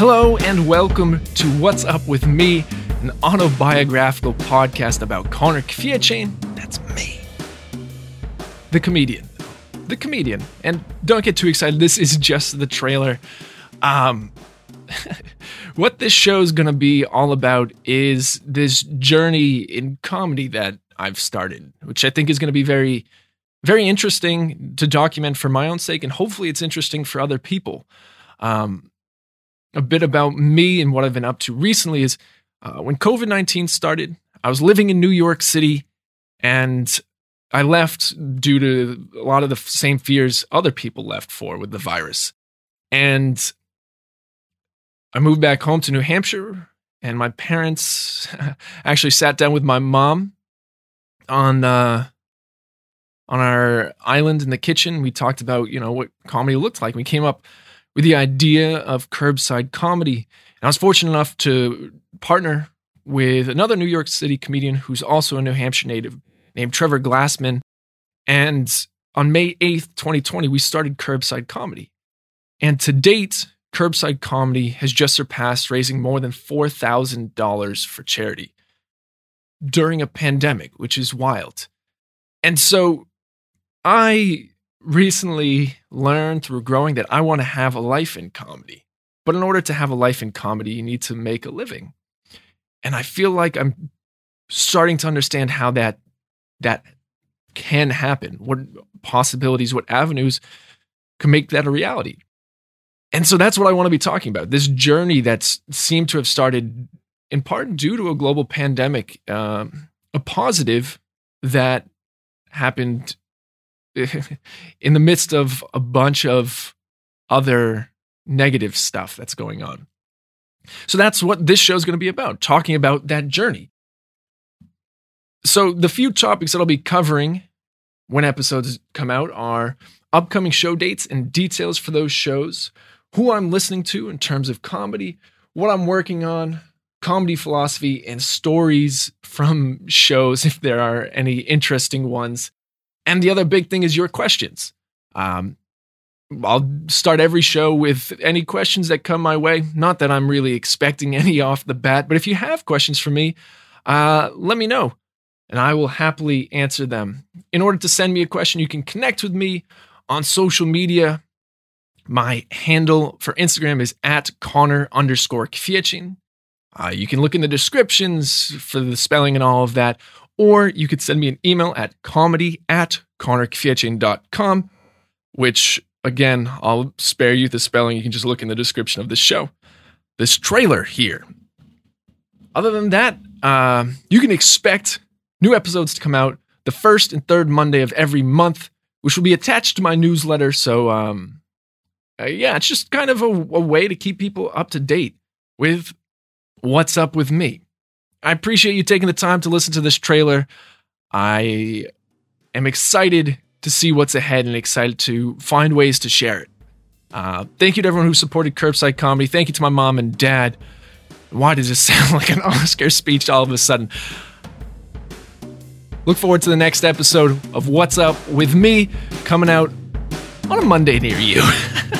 Hello, and welcome to What's Up With Me, an autobiographical podcast about Connor Kfietchain. That's me. The comedian. The comedian. And don't get too excited, this is just the trailer. Um, what this show is going to be all about is this journey in comedy that I've started, which I think is going to be very, very interesting to document for my own sake, and hopefully it's interesting for other people. Um, a bit about me and what I've been up to recently is uh, when COVID 19 started, I was living in New York City and I left due to a lot of the same fears other people left for with the virus. And I moved back home to New Hampshire, and my parents actually sat down with my mom on uh, on our island in the kitchen. We talked about you know what comedy looked like. We came up with the idea of curbside comedy. And I was fortunate enough to partner with another New York City comedian who's also a New Hampshire native named Trevor Glassman. And on May 8th, 2020, we started Curbside Comedy. And to date, Curbside Comedy has just surpassed raising more than $4,000 for charity during a pandemic, which is wild. And so I recently learned through growing that I want to have a life in comedy. But in order to have a life in comedy, you need to make a living. And I feel like I'm starting to understand how that that can happen. What possibilities, what avenues can make that a reality. And so that's what I want to be talking about. This journey that's seemed to have started in part due to a global pandemic, um, a positive that happened in the midst of a bunch of other negative stuff that's going on. So that's what this show is going to be about, talking about that journey. So the few topics that I'll be covering when episodes come out are upcoming show dates and details for those shows, who I'm listening to in terms of comedy, what I'm working on, comedy philosophy, and stories from shows, if there are any interesting ones. And the other big thing is your questions. Um, I'll start every show with any questions that come my way. Not that I'm really expecting any off the bat, but if you have questions for me, uh, let me know and I will happily answer them. In order to send me a question, you can connect with me on social media. My handle for Instagram is at Connor underscore Kfietchain. Uh, you can look in the descriptions for the spelling and all of that, or you could send me an email at comedy at connorkfietchain.com, which again, I'll spare you the spelling. You can just look in the description of this show, this trailer here. Other than that, uh, you can expect new episodes to come out the first and third Monday of every month, which will be attached to my newsletter. So, um, uh, yeah, it's just kind of a, a way to keep people up to date with what's up with me. I appreciate you taking the time to listen to this trailer. I am excited to see what's ahead and excited to find ways to share it. Uh, thank you to everyone who supported Curbside Comedy. Thank you to my mom and dad. Why does this sound like an Oscar speech all of a sudden? Look forward to the next episode of What's Up with me coming out on a Monday near you.